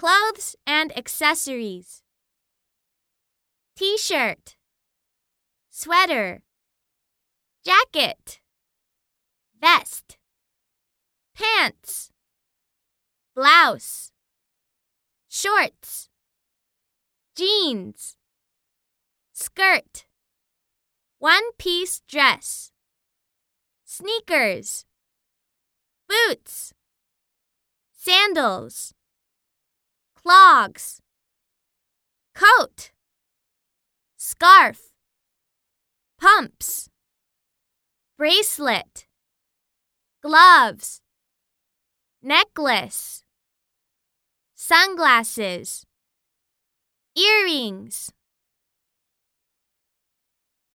Clothes and accessories. T shirt, sweater, jacket, vest, pants, blouse, shorts, jeans, skirt, one piece dress, sneakers, boots, sandals, clogs, coat, scarf, pumps, bracelet, gloves, necklace, sunglasses, earrings.